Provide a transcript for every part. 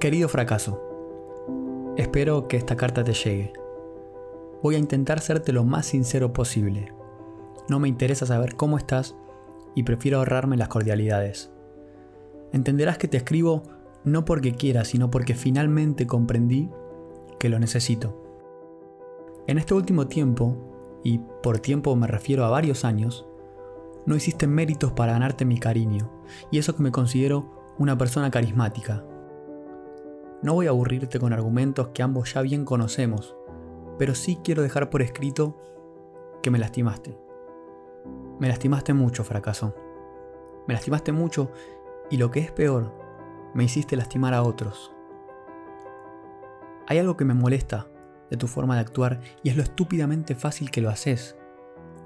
Querido fracaso, espero que esta carta te llegue. Voy a intentar serte lo más sincero posible. No me interesa saber cómo estás y prefiero ahorrarme las cordialidades. Entenderás que te escribo no porque quiera, sino porque finalmente comprendí que lo necesito. En este último tiempo, y por tiempo me refiero a varios años, no hiciste méritos para ganarte mi cariño, y eso que me considero una persona carismática, no voy a aburrirte con argumentos que ambos ya bien conocemos, pero sí quiero dejar por escrito que me lastimaste. Me lastimaste mucho, fracaso. Me lastimaste mucho y lo que es peor, me hiciste lastimar a otros. Hay algo que me molesta de tu forma de actuar y es lo estúpidamente fácil que lo haces.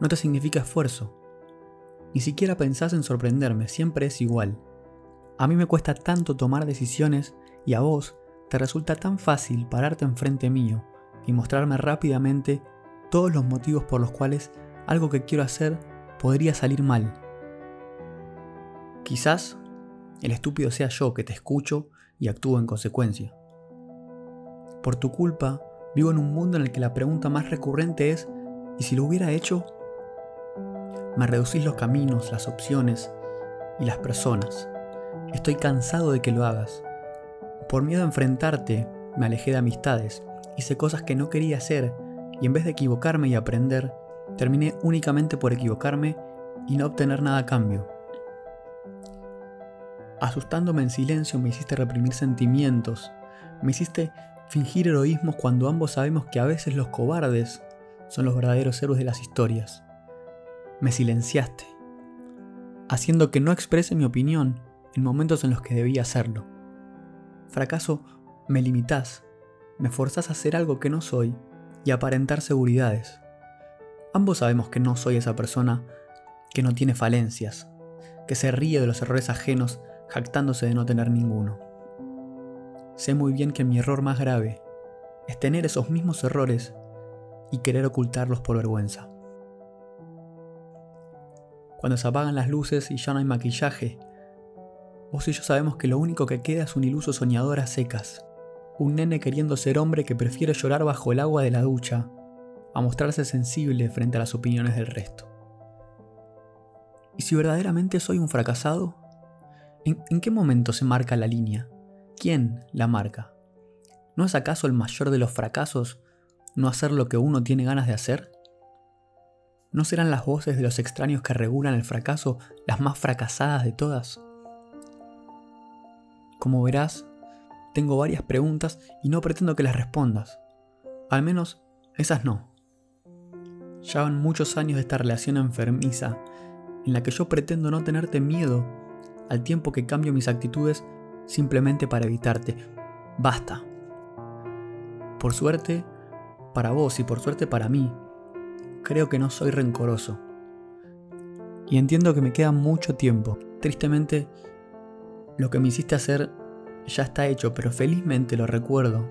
No te significa esfuerzo. Ni siquiera pensás en sorprenderme, siempre es igual. A mí me cuesta tanto tomar decisiones y a vos te resulta tan fácil pararte enfrente mío y mostrarme rápidamente todos los motivos por los cuales algo que quiero hacer podría salir mal. Quizás el estúpido sea yo que te escucho y actúo en consecuencia. Por tu culpa, vivo en un mundo en el que la pregunta más recurrente es, ¿y si lo hubiera hecho? Me reducís los caminos, las opciones y las personas. Estoy cansado de que lo hagas por miedo a enfrentarte, me alejé de amistades, hice cosas que no quería hacer y en vez de equivocarme y aprender, terminé únicamente por equivocarme y no obtener nada a cambio. Asustándome en silencio me hiciste reprimir sentimientos, me hiciste fingir heroísmos cuando ambos sabemos que a veces los cobardes son los verdaderos héroes de las historias. Me silenciaste, haciendo que no exprese mi opinión en momentos en los que debía hacerlo. Fracaso, me limitas, me forzás a hacer algo que no soy y aparentar seguridades. Ambos sabemos que no soy esa persona que no tiene falencias, que se ríe de los errores ajenos jactándose de no tener ninguno. Sé muy bien que mi error más grave es tener esos mismos errores y querer ocultarlos por vergüenza. Cuando se apagan las luces y ya no hay maquillaje, Vos y yo sabemos que lo único que queda es un iluso soñador a secas. Un nene queriendo ser hombre que prefiere llorar bajo el agua de la ducha, a mostrarse sensible frente a las opiniones del resto. ¿Y si verdaderamente soy un fracasado? ¿En, ¿En, qué momento se marca la línea? ¿Quién la marca? ¿No es acaso el mayor de los fracasos no hacer lo que uno tiene ganas de hacer? ¿No serán las voces de los extraños que regulan el fracaso las más fracasadas de todas? Como verás, tengo varias preguntas y no pretendo que las respondas. Al menos esas no. Ya van muchos años de esta relación enfermiza, en la que yo pretendo no tenerte miedo, al tiempo que cambio mis actitudes simplemente para evitarte. Basta. Por suerte, para vos y por suerte para mí, creo que no soy rencoroso. Y entiendo que me queda mucho tiempo. Tristemente, lo que me hiciste hacer ya está hecho, pero felizmente lo recuerdo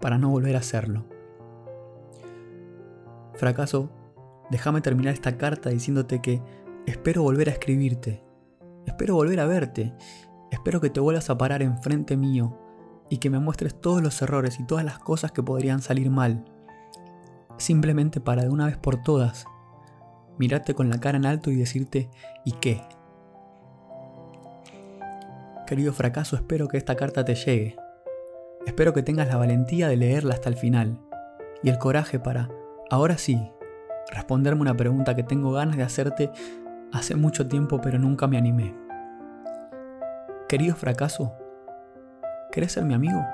para no volver a hacerlo. Fracaso, déjame terminar esta carta diciéndote que espero volver a escribirte, espero volver a verte, espero que te vuelvas a parar enfrente mío y que me muestres todos los errores y todas las cosas que podrían salir mal. Simplemente para de una vez por todas mirarte con la cara en alto y decirte ¿y qué? Querido fracaso, espero que esta carta te llegue. Espero que tengas la valentía de leerla hasta el final y el coraje para, ahora sí, responderme una pregunta que tengo ganas de hacerte hace mucho tiempo pero nunca me animé. Querido fracaso, ¿querés ser mi amigo?